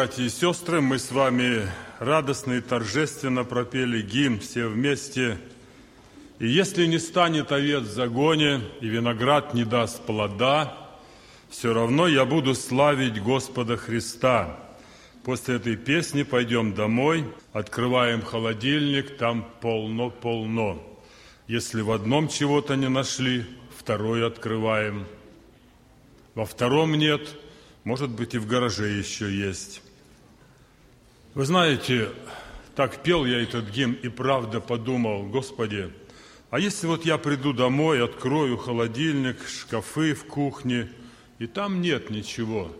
Братья и сестры, мы с вами радостно и торжественно пропели гимн все вместе. И если не станет овец в загоне, и виноград не даст плода, все равно я буду славить Господа Христа. После этой песни пойдем домой, открываем холодильник, там полно-полно. Если в одном чего-то не нашли, второй открываем. Во втором нет, может быть, и в гараже еще есть. Вы знаете, так пел я этот гимн и правда подумал, Господи, а если вот я приду домой, открою холодильник, шкафы в кухне, и там нет ничего,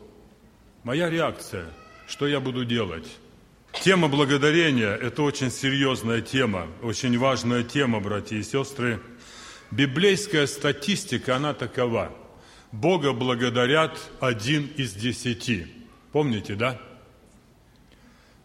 моя реакция, что я буду делать? Тема благодарения – это очень серьезная тема, очень важная тема, братья и сестры. Библейская статистика, она такова. Бога благодарят один из десяти. Помните, да?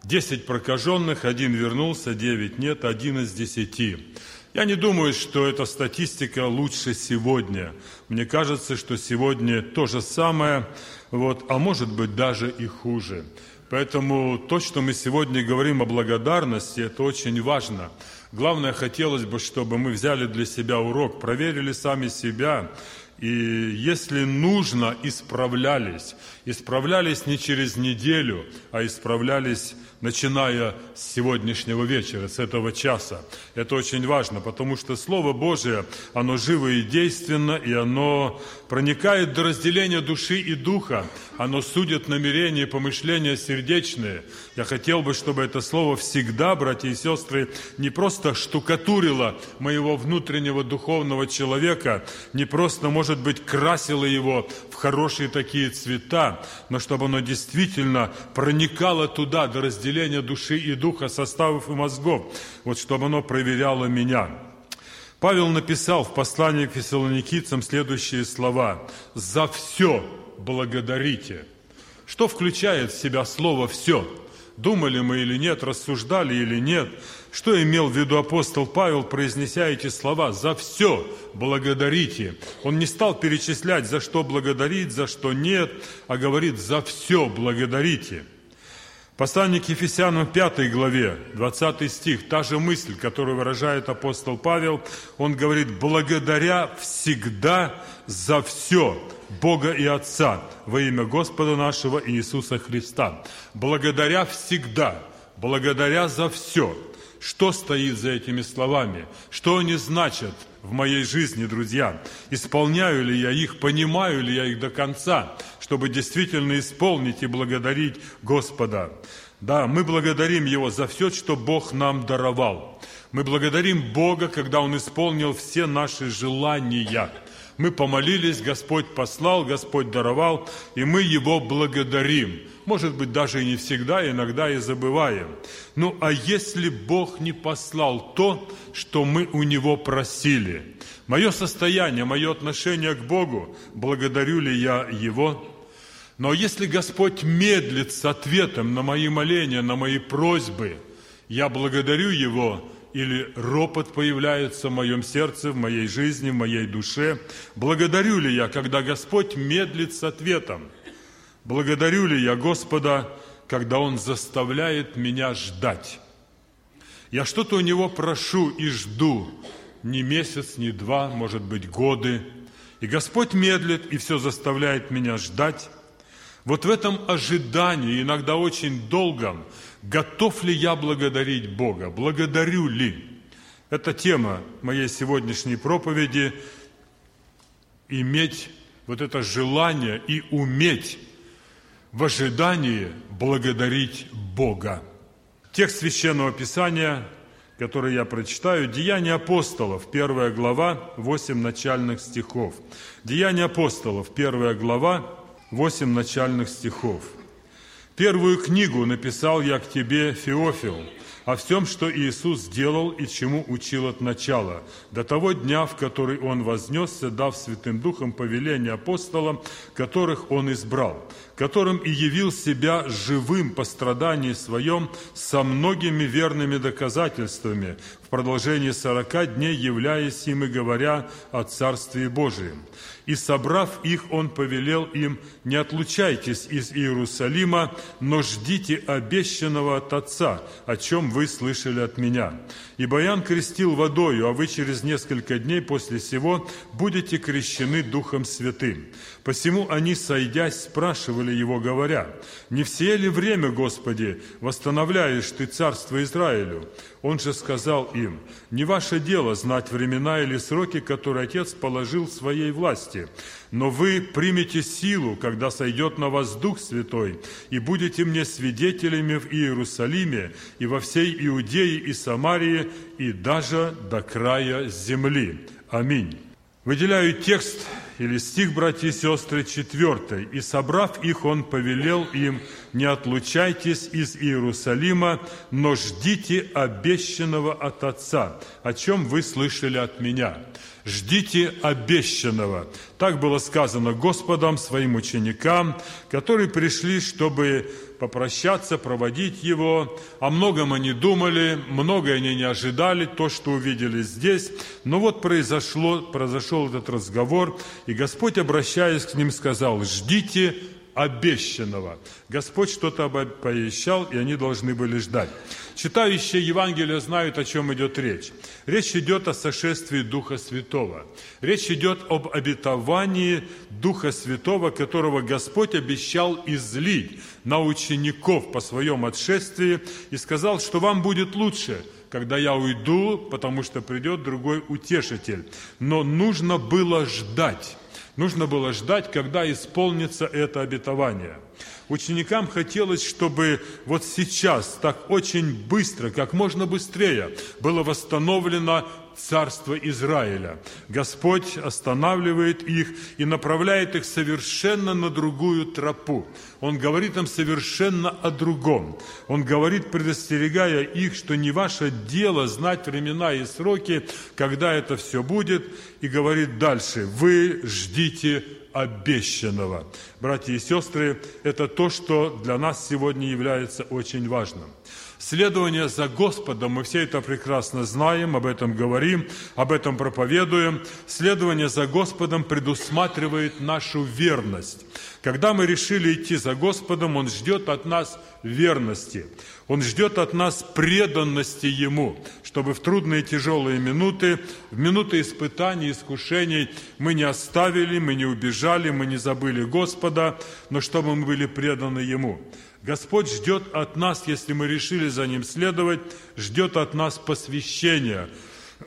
Десять прокаженных, один вернулся, девять нет, один из десяти. Я не думаю, что эта статистика лучше сегодня. Мне кажется, что сегодня то же самое, вот, а может быть даже и хуже. Поэтому то, что мы сегодня говорим о благодарности, это очень важно. Главное, хотелось бы, чтобы мы взяли для себя урок, проверили сами себя, и если нужно, исправлялись. Исправлялись не через неделю, а исправлялись начиная с сегодняшнего вечера, с этого часа. Это очень важно, потому что Слово Божие, оно живо и действенно, и оно проникает до разделения души и духа. Оно судит намерения и помышления сердечные. Я хотел бы, чтобы это слово всегда, братья и сестры, не просто штукатурило моего внутреннего духовного человека, не просто, может быть, красило его в хорошие такие цвета, но чтобы оно действительно проникало туда, до разделения души и духа, составов и мозгов, вот чтобы оно проверяло меня. Павел написал в послании к фессалоникийцам следующие слова. «За все благодарите». Что включает в себя слово «все»? Думали мы или нет, рассуждали или нет? Что имел в виду апостол Павел, произнеся эти слова? «За все благодарите». Он не стал перечислять, за что благодарить, за что нет, а говорит «за все благодарите». Послание к Ефесянам 5 главе, 20 стих, та же мысль, которую выражает апостол Павел, он говорит, благодаря всегда за все Бога и Отца во имя Господа нашего Иисуса Христа. Благодаря всегда, благодаря за все. Что стоит за этими словами? Что они значат в моей жизни, друзья? Исполняю ли я их, понимаю ли я их до конца, чтобы действительно исполнить и благодарить Господа? Да, мы благодарим Его за все, что Бог нам даровал. Мы благодарим Бога, когда Он исполнил все наши желания – мы помолились, Господь послал, Господь даровал, и мы Его благодарим. Может быть, даже и не всегда, иногда и забываем. Ну, а если Бог не послал то, что мы у Него просили? Мое состояние, мое отношение к Богу, благодарю ли я Его? Но если Господь медлит с ответом на мои моления, на мои просьбы, я благодарю Его, или ропот появляется в моем сердце, в моей жизни, в моей душе? Благодарю ли я, когда Господь медлит с ответом? Благодарю ли я Господа, когда Он заставляет меня ждать? Я что-то у Него прошу и жду, не месяц, не два, может быть, годы. И Господь медлит и все заставляет меня ждать. Вот в этом ожидании, иногда очень долгом, Готов ли я благодарить Бога? Благодарю ли? Это тема моей сегодняшней проповеди. Иметь вот это желание и уметь в ожидании благодарить Бога. Текст Священного Писания, который я прочитаю, Деяния апостолов, первая глава, восемь начальных стихов. Деяния апостолов, первая глава, восемь начальных стихов – Первую книгу написал я к тебе, Феофил, о всем, что Иисус сделал и чему учил от начала, до того дня, в который Он вознесся, дав Святым Духом повеление апостолам, которых Он избрал, которым и явил себя живым по страдании своем со многими верными доказательствами, в продолжении сорока дней являясь им и говоря о Царстве Божием. И, собрав их, он повелел им, не отлучайтесь из Иерусалима, но ждите обещанного от Отца, о чем вы слышали от меня. Ибо Ян крестил водою, а вы через несколько дней после сего будете крещены Духом Святым. Посему они, сойдясь, спрашивали его, говоря, «Не все ли время, Господи, восстановляешь Ты царство Израилю?» Он же сказал им, «Не ваше дело знать времена или сроки, которые Отец положил в своей власти, но вы примете силу, когда сойдет на вас Дух Святой, и будете мне свидетелями в Иерусалиме и во всей Иудее и Самарии, и даже до края земли». Аминь. Выделяю текст или стих, братья и сестры, четвертый. «И собрав их, он повелел им, не отлучайтесь из Иерусалима, но ждите обещанного от Отца, о чем вы слышали от меня» ждите обещанного. Так было сказано Господом своим ученикам, которые пришли, чтобы попрощаться, проводить его. О многом они думали, многое они не ожидали, то, что увидели здесь. Но вот произошло, произошел этот разговор, и Господь, обращаясь к ним, сказал, ждите обещанного. Господь что-то пообещал, и они должны были ждать. Читающие Евангелие знают, о чем идет речь. Речь идет о сошествии Духа Святого. Речь идет об обетовании Духа Святого, которого Господь обещал излить на учеников по своем отшествии и сказал, что вам будет лучше, когда я уйду, потому что придет другой утешитель. Но нужно было ждать. Нужно было ждать, когда исполнится это обетование. Ученикам хотелось, чтобы вот сейчас, так очень быстро, как можно быстрее, было восстановлено царство Израиля. Господь останавливает их и направляет их совершенно на другую тропу. Он говорит им совершенно о другом. Он говорит, предостерегая их, что не ваше дело знать времена и сроки, когда это все будет, и говорит дальше, вы ждите обещанного. Братья и сестры, это то, что для нас сегодня является очень важным. Следование за Господом, мы все это прекрасно знаем, об этом говорим, об этом проповедуем. Следование за Господом предусматривает нашу верность. Когда мы решили идти за Господом, Он ждет от нас верности. Он ждет от нас преданности Ему, чтобы в трудные тяжелые минуты, в минуты испытаний, искушений мы не оставили, мы не убежали, мы не забыли Господа, но чтобы мы были преданы Ему. Господь ждет от нас, если мы решили за Ним следовать, ждет от нас посвящения,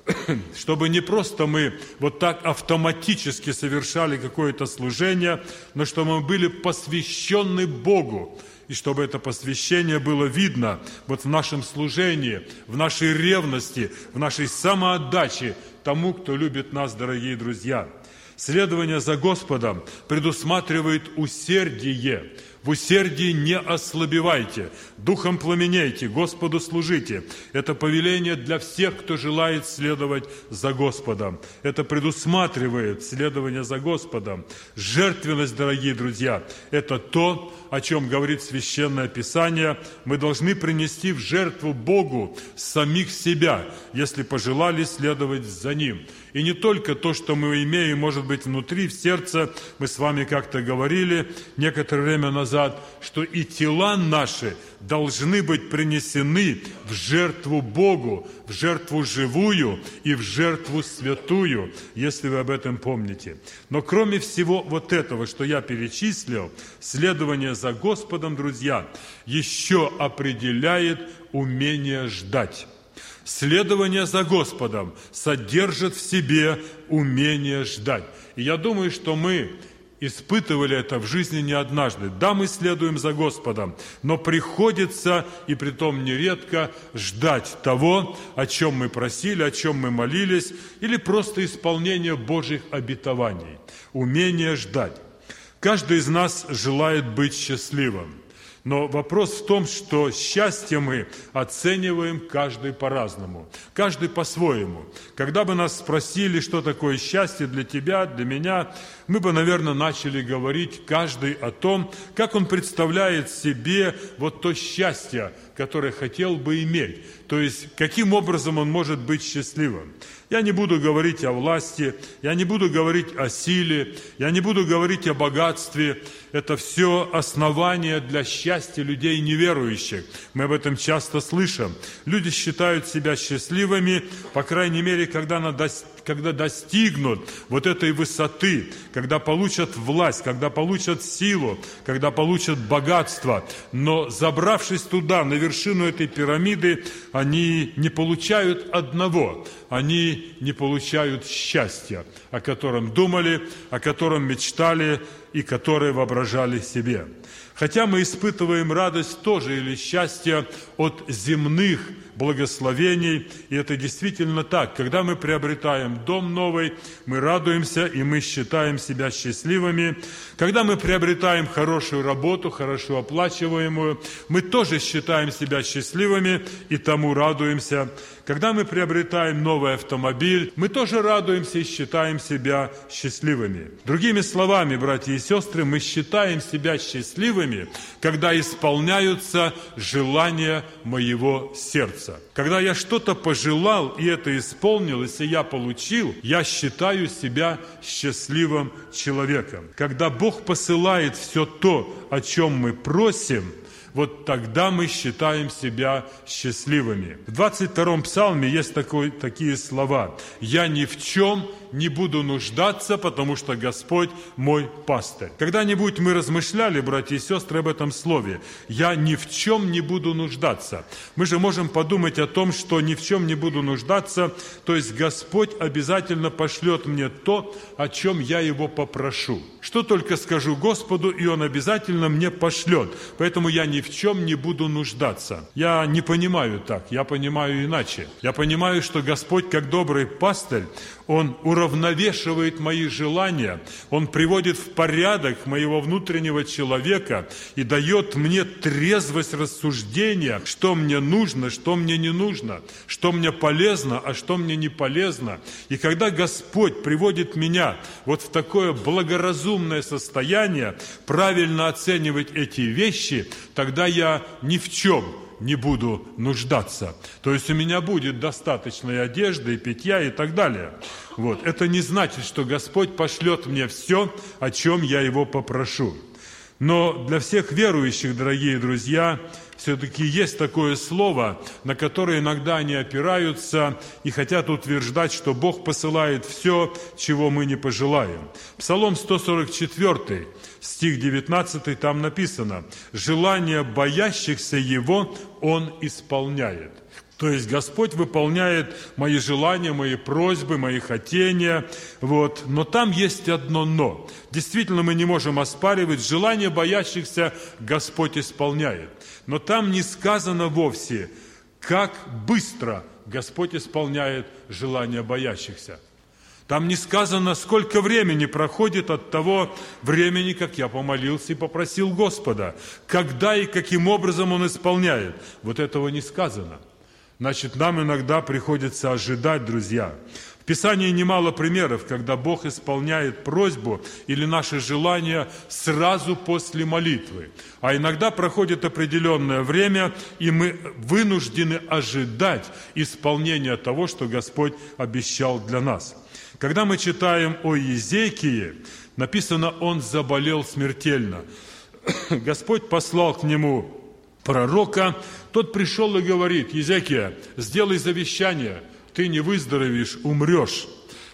чтобы не просто мы вот так автоматически совершали какое-то служение, но чтобы мы были посвящены Богу, и чтобы это посвящение было видно вот в нашем служении, в нашей ревности, в нашей самоотдаче тому, кто любит нас, дорогие друзья. Следование за Господом предусматривает усердие – в усердии не ослабевайте, духом пламенейте, Господу служите. Это повеление для всех, кто желает следовать за Господом. Это предусматривает следование за Господом. Жертвенность, дорогие друзья, это то, о чем говорит Священное Писание. Мы должны принести в жертву Богу самих себя, если пожелали следовать за Ним. И не только то, что мы имеем, может быть, внутри, в сердце. Мы с вами как-то говорили некоторое время назад, что и тела наши должны быть принесены в жертву Богу, в жертву живую и в жертву святую, если вы об этом помните. Но кроме всего вот этого, что я перечислил, следование за Господом, друзья, еще определяет умение ждать. Следование за Господом содержит в себе умение ждать. И я думаю, что мы испытывали это в жизни не однажды. Да, мы следуем за Господом, но приходится, и при том нередко, ждать того, о чем мы просили, о чем мы молились, или просто исполнение Божьих обетований. Умение ждать. Каждый из нас желает быть счастливым. Но вопрос в том, что счастье мы оцениваем каждый по-разному, каждый по-своему. Когда бы нас спросили, что такое счастье для тебя, для меня, мы бы, наверное, начали говорить каждый о том, как он представляет себе вот то счастье, которое хотел бы иметь. То есть, каким образом он может быть счастливым. Я не буду говорить о власти, я не буду говорить о силе, я не буду говорить о богатстве. Это все основания для счастья людей неверующих. Мы об этом часто слышим. Люди считают себя счастливыми, по крайней мере, когда она когда достигнут вот этой высоты, когда получат власть, когда получат силу, когда получат богатство. Но забравшись туда, на вершину этой пирамиды, они не получают одного. Они не получают счастья, о котором думали, о котором мечтали и которое воображали себе. Хотя мы испытываем радость тоже или счастье от земных благословений. И это действительно так. Когда мы приобретаем дом новый, мы радуемся и мы считаем себя счастливыми. Когда мы приобретаем хорошую работу, хорошо оплачиваемую, мы тоже считаем себя счастливыми и тому радуемся. Когда мы приобретаем новый автомобиль, мы тоже радуемся и считаем себя счастливыми. Другими словами, братья и сестры, мы считаем себя счастливыми, когда исполняются желания моего сердца. Когда я что-то пожелал, и это исполнилось, и я получил, я считаю себя счастливым человеком. Когда Бог посылает все то, о чем мы просим – вот тогда мы считаем себя счастливыми. В 22-м псалме есть такой, такие слова. «Я ни в чем не буду нуждаться, потому что Господь мой пастырь». Когда-нибудь мы размышляли, братья и сестры, об этом слове. «Я ни в чем не буду нуждаться». Мы же можем подумать о том, что ни в чем не буду нуждаться, то есть Господь обязательно пошлет мне то, о чем я Его попрошу. Что только скажу Господу, и Он обязательно мне пошлет. Поэтому я ни в чем не буду нуждаться. Я не понимаю так, я понимаю иначе. Я понимаю, что Господь, как добрый пастырь, Он уравновешивает мои желания, Он приводит в порядок моего внутреннего человека и дает мне трезвость рассуждения, что мне нужно, что мне не нужно, что мне полезно, а что мне не полезно. И когда Господь приводит меня вот в такое благоразумное состояние, правильно оценивать эти вещи, тогда я ни в чем не буду нуждаться. То есть у меня будет достаточной одежды, и питья и так далее. Вот. Это не значит, что Господь пошлет мне все, о чем я Его попрошу. Но для всех верующих, дорогие друзья, все-таки есть такое слово, на которое иногда они опираются и хотят утверждать, что Бог посылает все, чего мы не пожелаем. Псалом 144, стих 19, там написано, «Желание боящихся Его Он исполняет». То есть Господь выполняет мои желания, мои просьбы, мои хотения. Вот. Но там есть одно «но». Действительно, мы не можем оспаривать. Желания боящихся Господь исполняет. Но там не сказано вовсе, как быстро Господь исполняет желания боящихся. Там не сказано, сколько времени проходит от того времени, как я помолился и попросил Господа. Когда и каким образом Он исполняет. Вот этого не сказано. Значит, нам иногда приходится ожидать, друзья. В Писании немало примеров, когда Бог исполняет просьбу или наше желание сразу после молитвы. А иногда проходит определенное время, и мы вынуждены ожидать исполнения того, что Господь обещал для нас. Когда мы читаем о Езекии, написано, он заболел смертельно. Господь послал к нему пророка, тот пришел и говорит, Езекия, сделай завещание, ты не выздоровеешь, умрешь.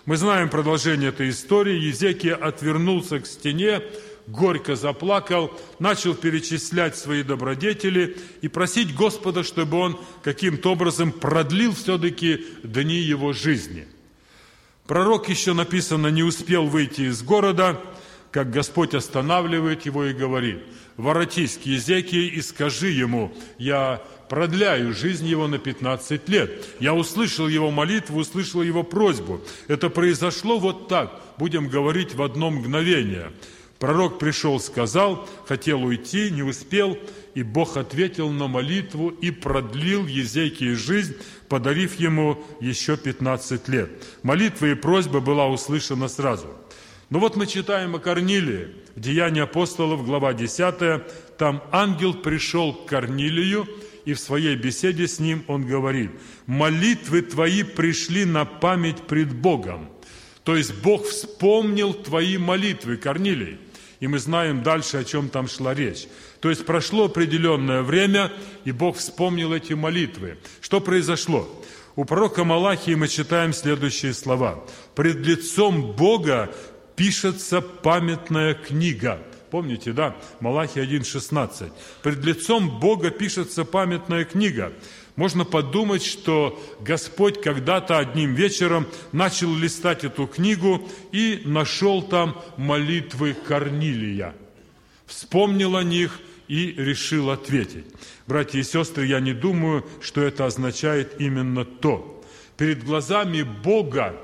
Мы знаем продолжение этой истории. Езекия отвернулся к стене, горько заплакал, начал перечислять свои добродетели и просить Господа, чтобы он каким-то образом продлил все-таки дни его жизни. Пророк еще написано, не успел выйти из города, как Господь останавливает его и говорит – воротись к Езекии и скажи ему, я продляю жизнь его на 15 лет. Я услышал его молитву, услышал его просьбу. Это произошло вот так, будем говорить, в одно мгновение. Пророк пришел, сказал, хотел уйти, не успел, и Бог ответил на молитву и продлил Езекии жизнь, подарив ему еще 15 лет. Молитва и просьба была услышана сразу. Ну вот мы читаем о Корнилии, в Деянии апостолов, глава 10, там ангел пришел к Корнилию, и в своей беседе с ним он говорит, «Молитвы твои пришли на память пред Богом». То есть Бог вспомнил твои молитвы, Корнилий. И мы знаем дальше, о чем там шла речь. То есть прошло определенное время, и Бог вспомнил эти молитвы. Что произошло? У пророка Малахии мы читаем следующие слова. «Пред лицом Бога пишется памятная книга». Помните, да? Малахия 1.16. «Пред лицом Бога пишется памятная книга». Можно подумать, что Господь когда-то одним вечером начал листать эту книгу и нашел там молитвы Корнилия. Вспомнил о них – и решил ответить. Братья и сестры, я не думаю, что это означает именно то. Перед глазами Бога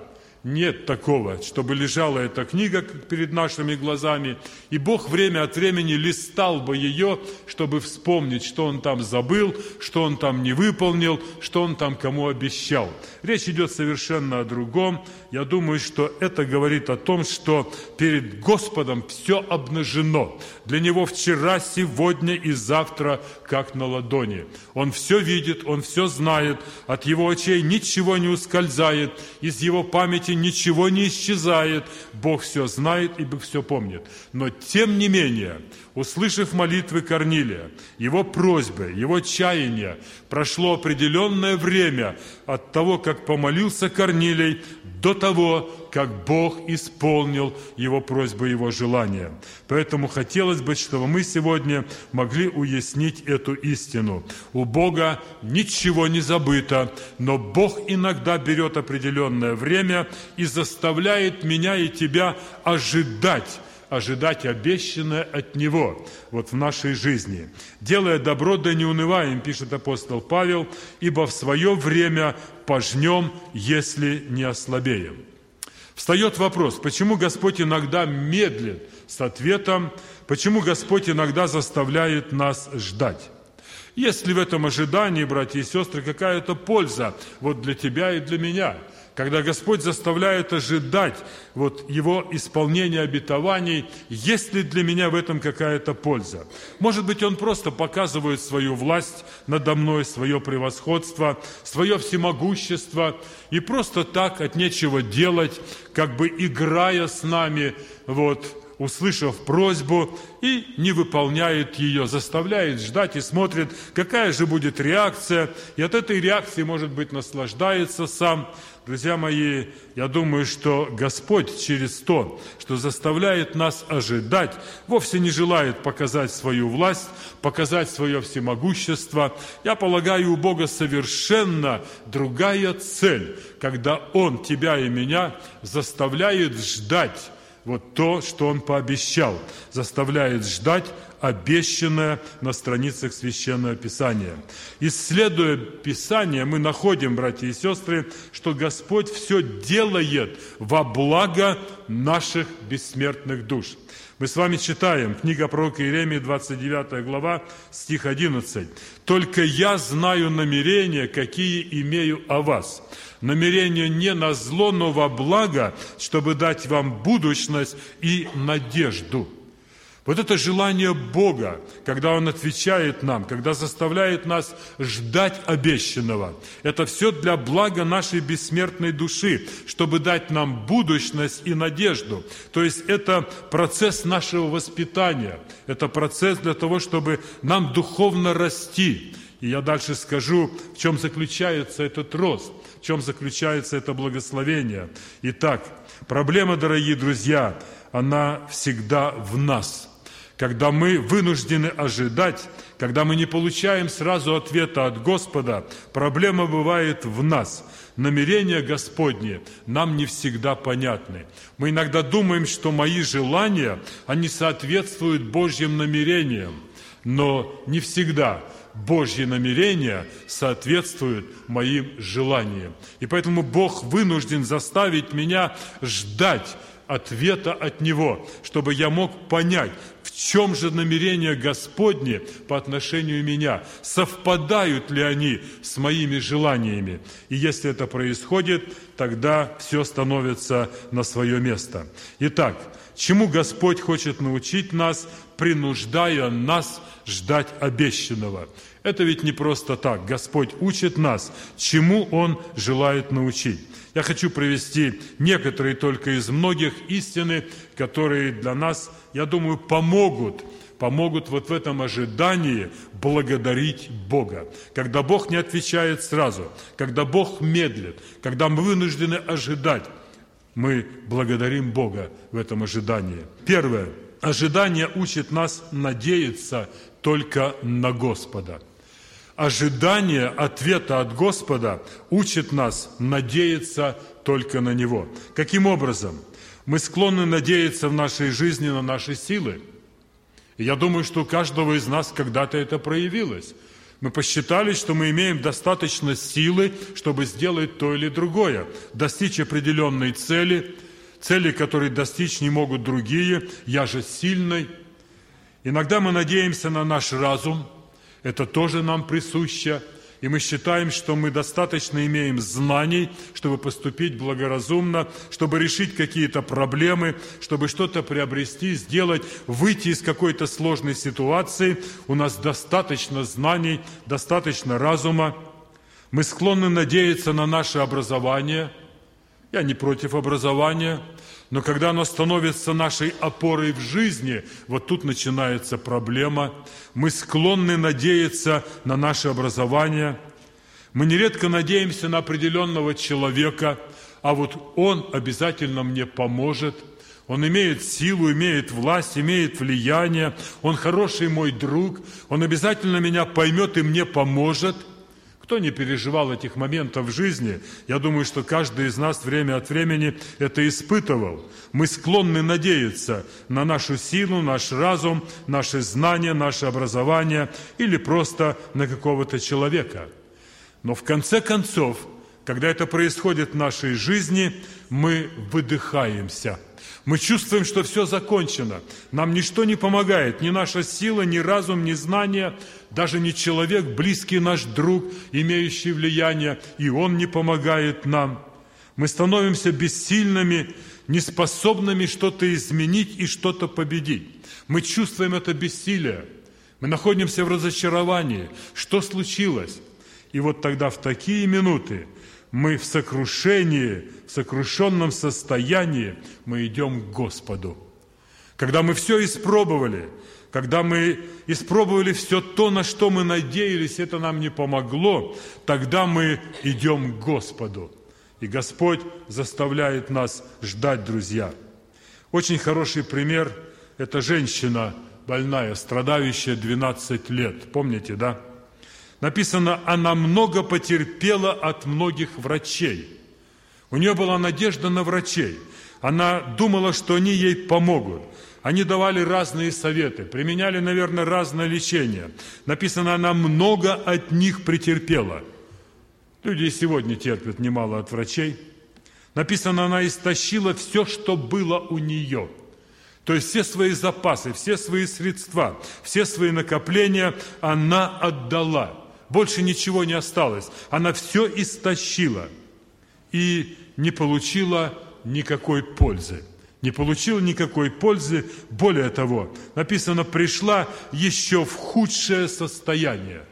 нет такого, чтобы лежала эта книга перед нашими глазами, и Бог время от времени листал бы ее, чтобы вспомнить, что Он там забыл, что Он там не выполнил, что Он там кому обещал. Речь идет совершенно о другом. Я думаю, что это говорит о том, что перед Господом все обнажено. Для Него вчера, сегодня и завтра, как на ладони. Он все видит, Он все знает, от Его очей ничего не ускользает, из Его памяти ничего не исчезает. Бог все знает и все помнит. Но тем не менее, услышав молитвы Корнилия, его просьбы, его чаяния, прошло определенное время от того, как помолился Корнилий, до того, как Бог исполнил его просьбы, его желания. Поэтому хотелось бы, чтобы мы сегодня могли уяснить эту истину. У Бога ничего не забыто, но Бог иногда берет определенное время и заставляет меня и тебя ожидать ожидать обещанное от Него вот в нашей жизни. «Делая добро, да не унываем», пишет апостол Павел, «ибо в свое время пожнем, если не ослабеем». Встает вопрос, почему Господь иногда медлит с ответом, почему Господь иногда заставляет нас ждать. Есть ли в этом ожидании, братья и сестры, какая-то польза вот для тебя и для меня – когда Господь заставляет ожидать вот Его исполнения обетований, есть ли для меня в этом какая-то польза? Может быть, Он просто показывает свою власть надо мной, свое превосходство, свое всемогущество, и просто так от нечего делать, как бы играя с нами, вот, услышав просьбу, и не выполняет ее, заставляет ждать и смотрит, какая же будет реакция, и от этой реакции, может быть, наслаждается сам. Друзья мои, я думаю, что Господь через то, что заставляет нас ожидать, вовсе не желает показать свою власть, показать свое всемогущество. Я полагаю, у Бога совершенно другая цель, когда Он тебя и меня заставляет ждать вот то, что Он пообещал, заставляет ждать обещанное на страницах Священного Писания. Исследуя Писание, мы находим, братья и сестры, что Господь все делает во благо наших бессмертных душ. Мы с вами читаем, книга пророка Иеремии, 29 глава, стих 11. «Только я знаю намерения, какие имею о вас, намерение не на зло, но во благо, чтобы дать вам будущность и надежду. Вот это желание Бога, когда Он отвечает нам, когда заставляет нас ждать обещанного, это все для блага нашей бессмертной души, чтобы дать нам будущность и надежду. То есть это процесс нашего воспитания, это процесс для того, чтобы нам духовно расти. И я дальше скажу, в чем заключается этот рост – в чем заключается это благословение. Итак, проблема, дорогие друзья, она всегда в нас. Когда мы вынуждены ожидать, когда мы не получаем сразу ответа от Господа, проблема бывает в нас. Намерения Господни нам не всегда понятны. Мы иногда думаем, что мои желания, они соответствуют Божьим намерениям, но не всегда. Божьи намерения соответствуют моим желаниям. И поэтому Бог вынужден заставить меня ждать ответа от Него, чтобы я мог понять, чем же намерения Господни по отношению меня, совпадают ли они с моими желаниями. И если это происходит, тогда все становится на свое место. Итак, чему Господь хочет научить нас, принуждая нас ждать обещанного. Это ведь не просто так. Господь учит нас, чему Он желает научить. Я хочу привести некоторые только из многих истины, которые для нас, я думаю, помогут помогут вот в этом ожидании благодарить Бога. Когда Бог не отвечает сразу, когда Бог медлит, когда мы вынуждены ожидать, мы благодарим Бога в этом ожидании. Первое. Ожидание учит нас надеяться только на Господа. Ожидание ответа от Господа учит нас надеяться только на Него. Каким образом? Мы склонны надеяться в нашей жизни на наши силы. Я думаю, что у каждого из нас когда-то это проявилось. Мы посчитали, что мы имеем достаточно силы, чтобы сделать то или другое, достичь определенной цели, цели, которые достичь не могут другие, я же сильный. Иногда мы надеемся на наш разум, это тоже нам присуще, и мы считаем, что мы достаточно имеем знаний, чтобы поступить благоразумно, чтобы решить какие-то проблемы, чтобы что-то приобрести, сделать, выйти из какой-то сложной ситуации. У нас достаточно знаний, достаточно разума. Мы склонны надеяться на наше образование. Я не против образования, но когда оно становится нашей опорой в жизни, вот тут начинается проблема. Мы склонны надеяться на наше образование. Мы нередко надеемся на определенного человека, а вот он обязательно мне поможет. Он имеет силу, имеет власть, имеет влияние. Он хороший мой друг. Он обязательно меня поймет и мне поможет – кто не переживал этих моментов в жизни, я думаю, что каждый из нас время от времени это испытывал. Мы склонны надеяться на нашу силу, наш разум, наши знания, наше образование или просто на какого-то человека. Но в конце концов, когда это происходит в нашей жизни, мы выдыхаемся – мы чувствуем, что все закончено. Нам ничто не помогает, ни наша сила, ни разум, ни знание, даже не человек, близкий наш друг, имеющий влияние, и он не помогает нам. Мы становимся бессильными, неспособными что-то изменить и что-то победить. Мы чувствуем это бессилие. Мы находимся в разочаровании. Что случилось? И вот тогда в такие минуты мы в сокрушении, в сокрушенном состоянии, мы идем к Господу. Когда мы все испробовали, когда мы испробовали все то, на что мы надеялись, это нам не помогло, тогда мы идем к Господу. И Господь заставляет нас ждать, друзья. Очень хороший пример – это женщина больная, страдающая 12 лет. Помните, да? Написано, она много потерпела от многих врачей. У нее была надежда на врачей. Она думала, что они ей помогут. Они давали разные советы, применяли, наверное, разное лечение. Написано, она много от них претерпела. Люди и сегодня терпят немало от врачей. Написано, она истощила все, что было у нее. То есть все свои запасы, все свои средства, все свои накопления она отдала больше ничего не осталось. Она все истощила и не получила никакой пользы. Не получила никакой пользы. Более того, написано, пришла еще в худшее состояние.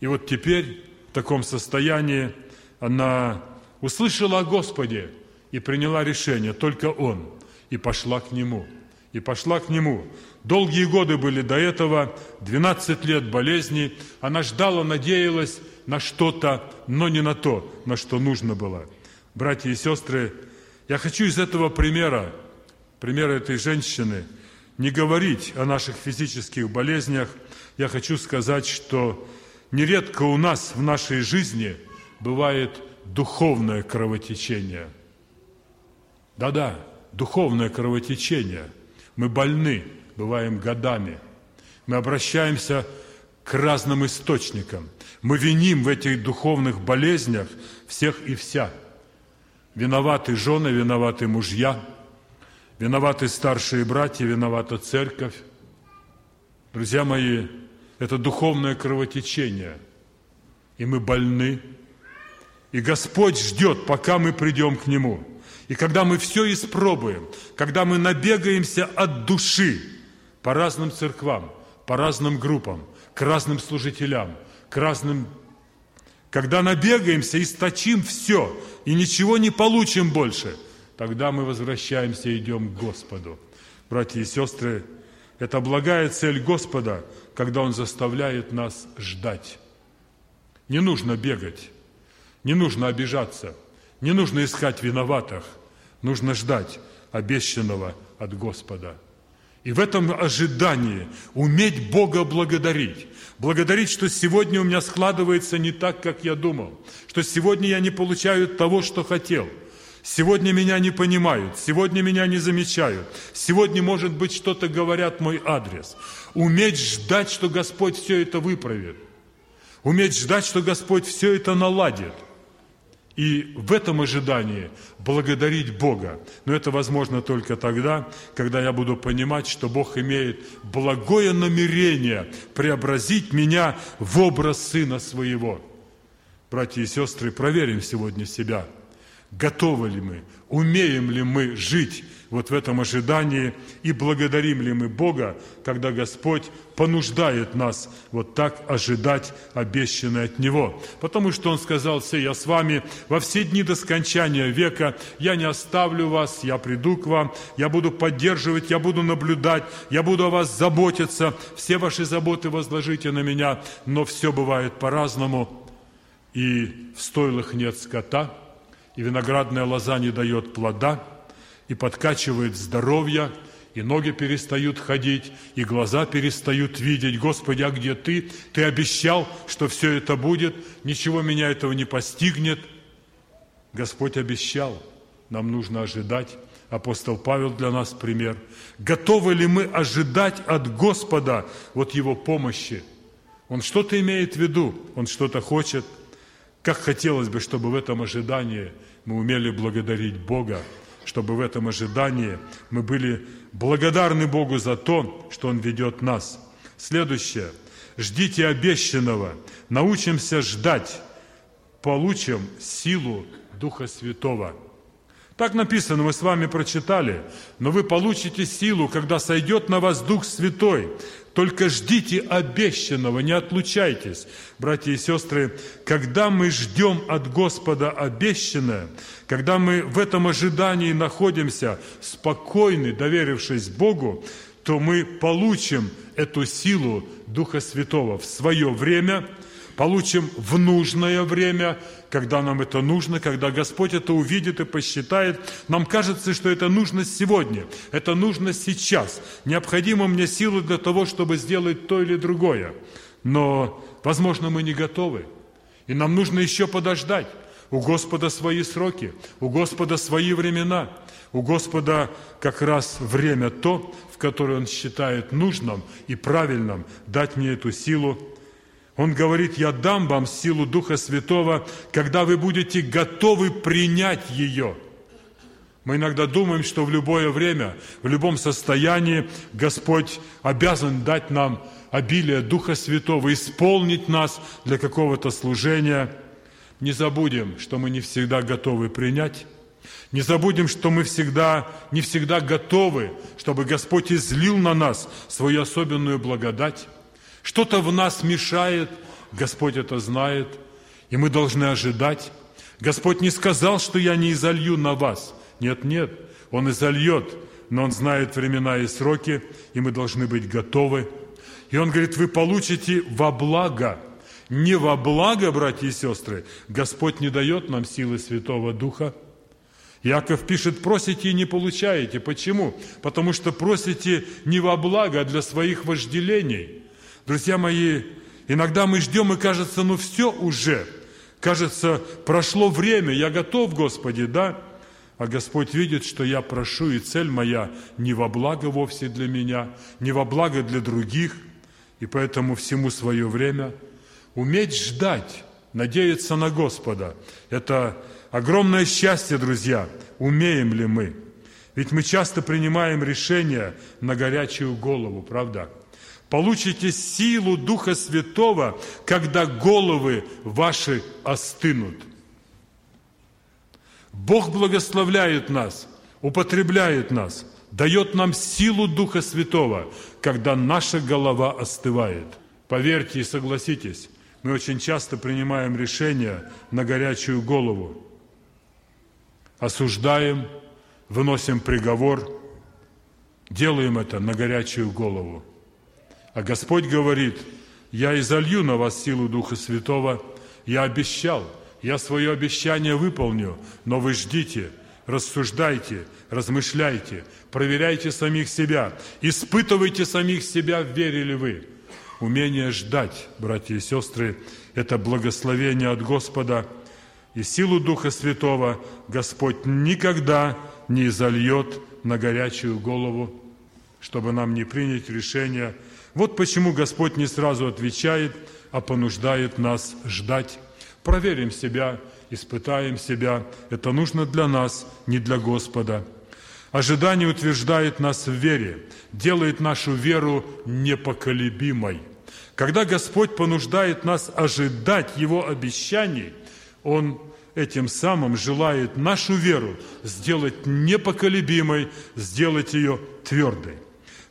И вот теперь в таком состоянии она услышала о Господе и приняла решение, только Он, и пошла к Нему. И пошла к Нему. Долгие годы были до этого, 12 лет болезни. Она ждала, надеялась на что-то, но не на то, на что нужно было. Братья и сестры, я хочу из этого примера, примера этой женщины, не говорить о наших физических болезнях. Я хочу сказать, что нередко у нас в нашей жизни бывает духовное кровотечение. Да-да, духовное кровотечение. Мы больны, бываем годами. Мы обращаемся к разным источникам. Мы виним в этих духовных болезнях всех и вся. Виноваты жены, виноваты мужья, виноваты старшие братья, виновата церковь. Друзья мои, это духовное кровотечение, и мы больны. И Господь ждет, пока мы придем к Нему. И когда мы все испробуем, когда мы набегаемся от души по разным церквам, по разным группам, к разным служителям, к разным когда набегаемся, источим все и ничего не получим больше, тогда мы возвращаемся и идем к Господу. Братья и сестры, это благая цель Господа, когда Он заставляет нас ждать. Не нужно бегать, не нужно обижаться, не нужно искать виноватых, нужно ждать обещанного от Господа. И в этом ожидании уметь Бога благодарить, Благодарить, что сегодня у меня складывается не так, как я думал, что сегодня я не получаю того, что хотел. Сегодня меня не понимают, сегодня меня не замечают, сегодня, может быть, что-то говорят мой адрес. Уметь ждать, что Господь все это выправит. Уметь ждать, что Господь все это наладит – и в этом ожидании благодарить Бога. Но это возможно только тогда, когда я буду понимать, что Бог имеет благое намерение преобразить меня в образ Сына Своего. Братья и сестры, проверим сегодня себя – готовы ли мы, умеем ли мы жить вот в этом ожидании и благодарим ли мы Бога, когда Господь понуждает нас вот так ожидать обещанное от Него. Потому что Он сказал, «Все, я с вами во все дни до скончания века, я не оставлю вас, я приду к вам, я буду поддерживать, я буду наблюдать, я буду о вас заботиться, все ваши заботы возложите на меня, но все бывает по-разному, и в стойлах нет скота, и виноградная лоза не дает плода, и подкачивает здоровье, и ноги перестают ходить, и глаза перестают видеть. Господи, а где Ты? Ты обещал, что все это будет, ничего меня этого не постигнет. Господь обещал, нам нужно ожидать. Апостол Павел для нас пример. Готовы ли мы ожидать от Господа вот Его помощи? Он что-то имеет в виду, Он что-то хочет – как хотелось бы, чтобы в этом ожидании мы умели благодарить Бога, чтобы в этом ожидании мы были благодарны Богу за то, что Он ведет нас. Следующее. Ждите обещанного. Научимся ждать. Получим силу Духа Святого. Так написано, мы с вами прочитали. Но вы получите силу, когда сойдет на вас Дух Святой, только ждите обещанного, не отлучайтесь. Братья и сестры, когда мы ждем от Господа обещанное, когда мы в этом ожидании находимся спокойны, доверившись Богу, то мы получим эту силу Духа Святого в свое время – получим в нужное время, когда нам это нужно, когда Господь это увидит и посчитает. Нам кажется, что это нужно сегодня, это нужно сейчас. Необходима мне сила для того, чтобы сделать то или другое. Но, возможно, мы не готовы. И нам нужно еще подождать. У Господа свои сроки, у Господа свои времена. У Господа как раз время то, в которое Он считает нужным и правильным дать мне эту силу он говорит, я дам вам силу Духа Святого, когда вы будете готовы принять ее. Мы иногда думаем, что в любое время, в любом состоянии Господь обязан дать нам обилие Духа Святого, исполнить нас для какого-то служения. Не забудем, что мы не всегда готовы принять. Не забудем, что мы всегда, не всегда готовы, чтобы Господь излил на нас свою особенную благодать. Что-то в нас мешает, Господь это знает, и мы должны ожидать. Господь не сказал, что я не изолью на вас. Нет, нет, Он изольет, но Он знает времена и сроки, и мы должны быть готовы. И Он говорит, вы получите во благо. Не во благо, братья и сестры. Господь не дает нам силы Святого Духа. Яков пишет, просите и не получаете. Почему? Потому что просите не во благо, а для своих вожделений – Друзья мои, иногда мы ждем и кажется, ну все уже. Кажется, прошло время, я готов, Господи, да? А Господь видит, что я прошу, и цель моя не во благо вовсе для меня, не во благо для других, и поэтому всему свое время. Уметь ждать, надеяться на Господа – это Огромное счастье, друзья, умеем ли мы? Ведь мы часто принимаем решения на горячую голову, правда? Получите силу Духа Святого, когда головы ваши остынут. Бог благословляет нас, употребляет нас, дает нам силу Духа Святого, когда наша голова остывает. Поверьте и согласитесь, мы очень часто принимаем решения на горячую голову. Осуждаем, выносим приговор, делаем это на горячую голову. А Господь говорит, я изолью на вас силу Духа Святого, я обещал, я свое обещание выполню, но вы ждите, рассуждайте, размышляйте, проверяйте самих себя, испытывайте самих себя, верили вы. Умение ждать, братья и сестры, это благословение от Господа, и силу Духа Святого Господь никогда не изольет на горячую голову, чтобы нам не принять решение. Вот почему Господь не сразу отвечает, а понуждает нас ждать. Проверим себя, испытаем себя. Это нужно для нас, не для Господа. Ожидание утверждает нас в вере, делает нашу веру непоколебимой. Когда Господь понуждает нас ожидать Его обещаний, Он этим самым желает нашу веру сделать непоколебимой, сделать ее твердой.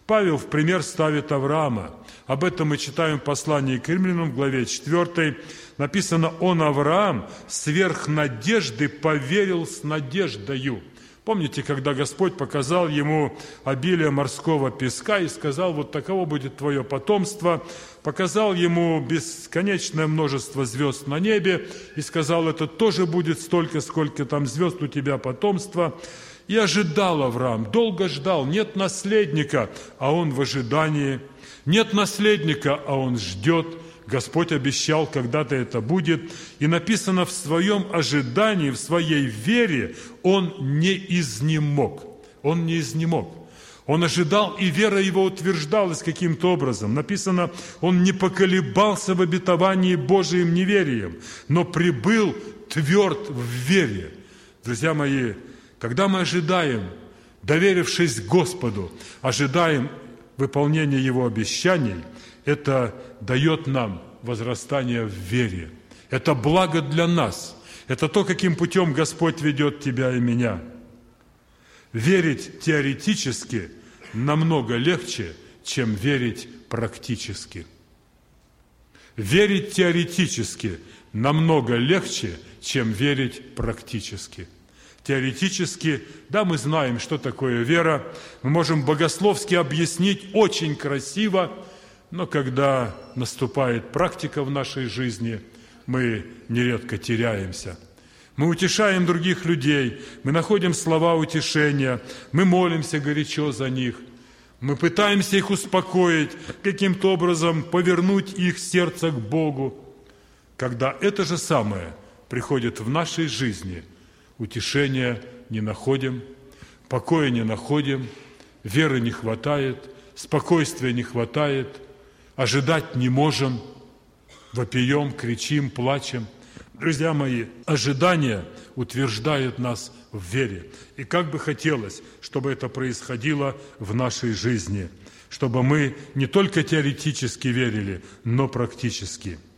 Павел в пример ставит Авраама. Об этом мы читаем в послании к римлянам в главе 4. Написано, он, Авраам, сверх надежды поверил с надеждою. Помните, когда Господь показал ему обилие морского песка и сказал, вот таково будет твое потомство, показал ему бесконечное множество звезд на небе и сказал, это тоже будет столько, сколько там звезд у тебя потомства. И ожидал Авраам, долго ждал, нет наследника, а он в ожидании. Нет наследника, а он ждет – Господь обещал, когда-то это будет. И написано, в своем ожидании, в своей вере он не изнемог. Он не изнемог. Он ожидал, и вера его утверждалась каким-то образом. Написано, он не поколебался в обетовании Божиим неверием, но прибыл тверд в вере. Друзья мои, когда мы ожидаем, доверившись Господу, ожидаем выполнения Его обещаний – это дает нам возрастание в вере. Это благо для нас. Это то, каким путем Господь ведет тебя и меня. Верить теоретически намного легче, чем верить практически. Верить теоретически намного легче, чем верить практически. Теоретически, да, мы знаем, что такое вера, мы можем богословски объяснить очень красиво, но когда наступает практика в нашей жизни, мы нередко теряемся. Мы утешаем других людей, мы находим слова утешения, мы молимся горячо за них, мы пытаемся их успокоить, каким-то образом повернуть их сердце к Богу. Когда это же самое приходит в нашей жизни, утешения не находим, покоя не находим, веры не хватает, спокойствия не хватает – ожидать не можем, вопием, кричим, плачем. Друзья мои, ожидание утверждает нас в вере. И как бы хотелось, чтобы это происходило в нашей жизни, чтобы мы не только теоретически верили, но практически –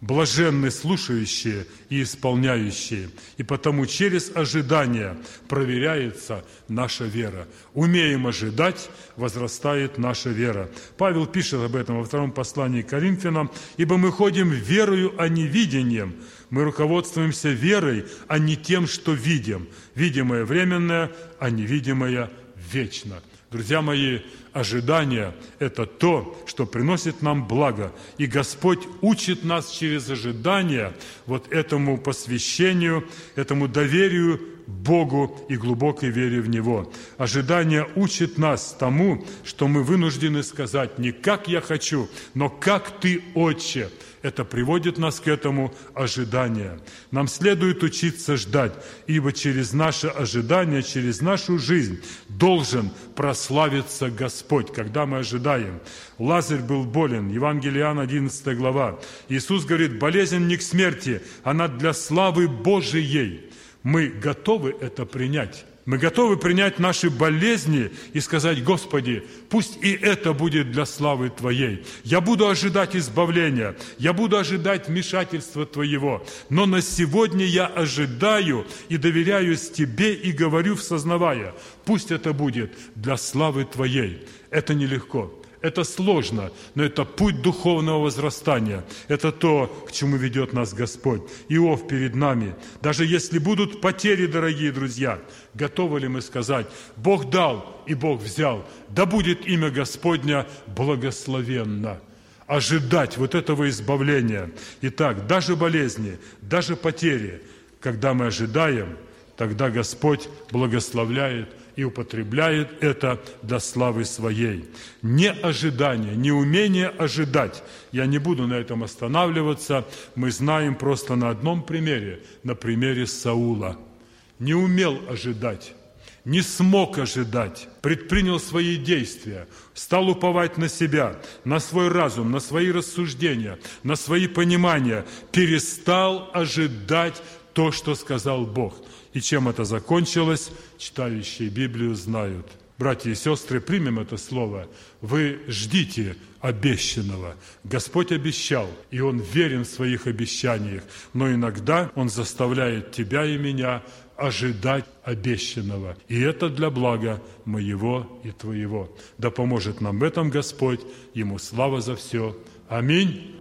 Блаженны слушающие и исполняющие, и потому через ожидание проверяется наша вера. Умеем ожидать, возрастает наша вера. Павел пишет об этом во втором послании к Коринфянам, «Ибо мы ходим верою, а не видением. Мы руководствуемся верой, а не тем, что видим. Видимое временное, а невидимое вечно». Друзья мои, ожидание – это то, что приносит нам благо. И Господь учит нас через ожидание вот этому посвящению, этому доверию Богу и глубокой вере в Него. Ожидание учит нас тому, что мы вынуждены сказать не как я хочу, но как ты, Отче – это приводит нас к этому ожиданию. Нам следует учиться ждать, ибо через наше ожидание, через нашу жизнь должен прославиться Господь, когда мы ожидаем. Лазарь был болен, Евангелие Иоанна, 11 глава. Иисус говорит, болезнь не к смерти, она для славы Божией. Мы готовы это принять. Мы готовы принять наши болезни и сказать, Господи, пусть и это будет для славы Твоей. Я буду ожидать избавления, я буду ожидать вмешательства Твоего, но на сегодня я ожидаю и доверяюсь Тебе и говорю, сознавая, пусть это будет для славы Твоей. Это нелегко. Это сложно, но это путь духовного возрастания. Это то, к чему ведет нас Господь. Иов перед нами. Даже если будут потери, дорогие друзья, готовы ли мы сказать, Бог дал и Бог взял, да будет имя Господня благословенно. Ожидать вот этого избавления. Итак, даже болезни, даже потери, когда мы ожидаем, тогда Господь благословляет и употребляет это для славы своей. Не ожидание, не умение ожидать. Я не буду на этом останавливаться. Мы знаем просто на одном примере, на примере Саула. Не умел ожидать не смог ожидать, предпринял свои действия, стал уповать на себя, на свой разум, на свои рассуждения, на свои понимания, перестал ожидать то, что сказал Бог. И чем это закончилось, читающие Библию знают. Братья и сестры, примем это слово. Вы ждите обещанного. Господь обещал, и Он верен в своих обещаниях. Но иногда Он заставляет тебя и меня ожидать обещанного. И это для блага моего и твоего. Да поможет нам в этом Господь. Ему слава за все. Аминь.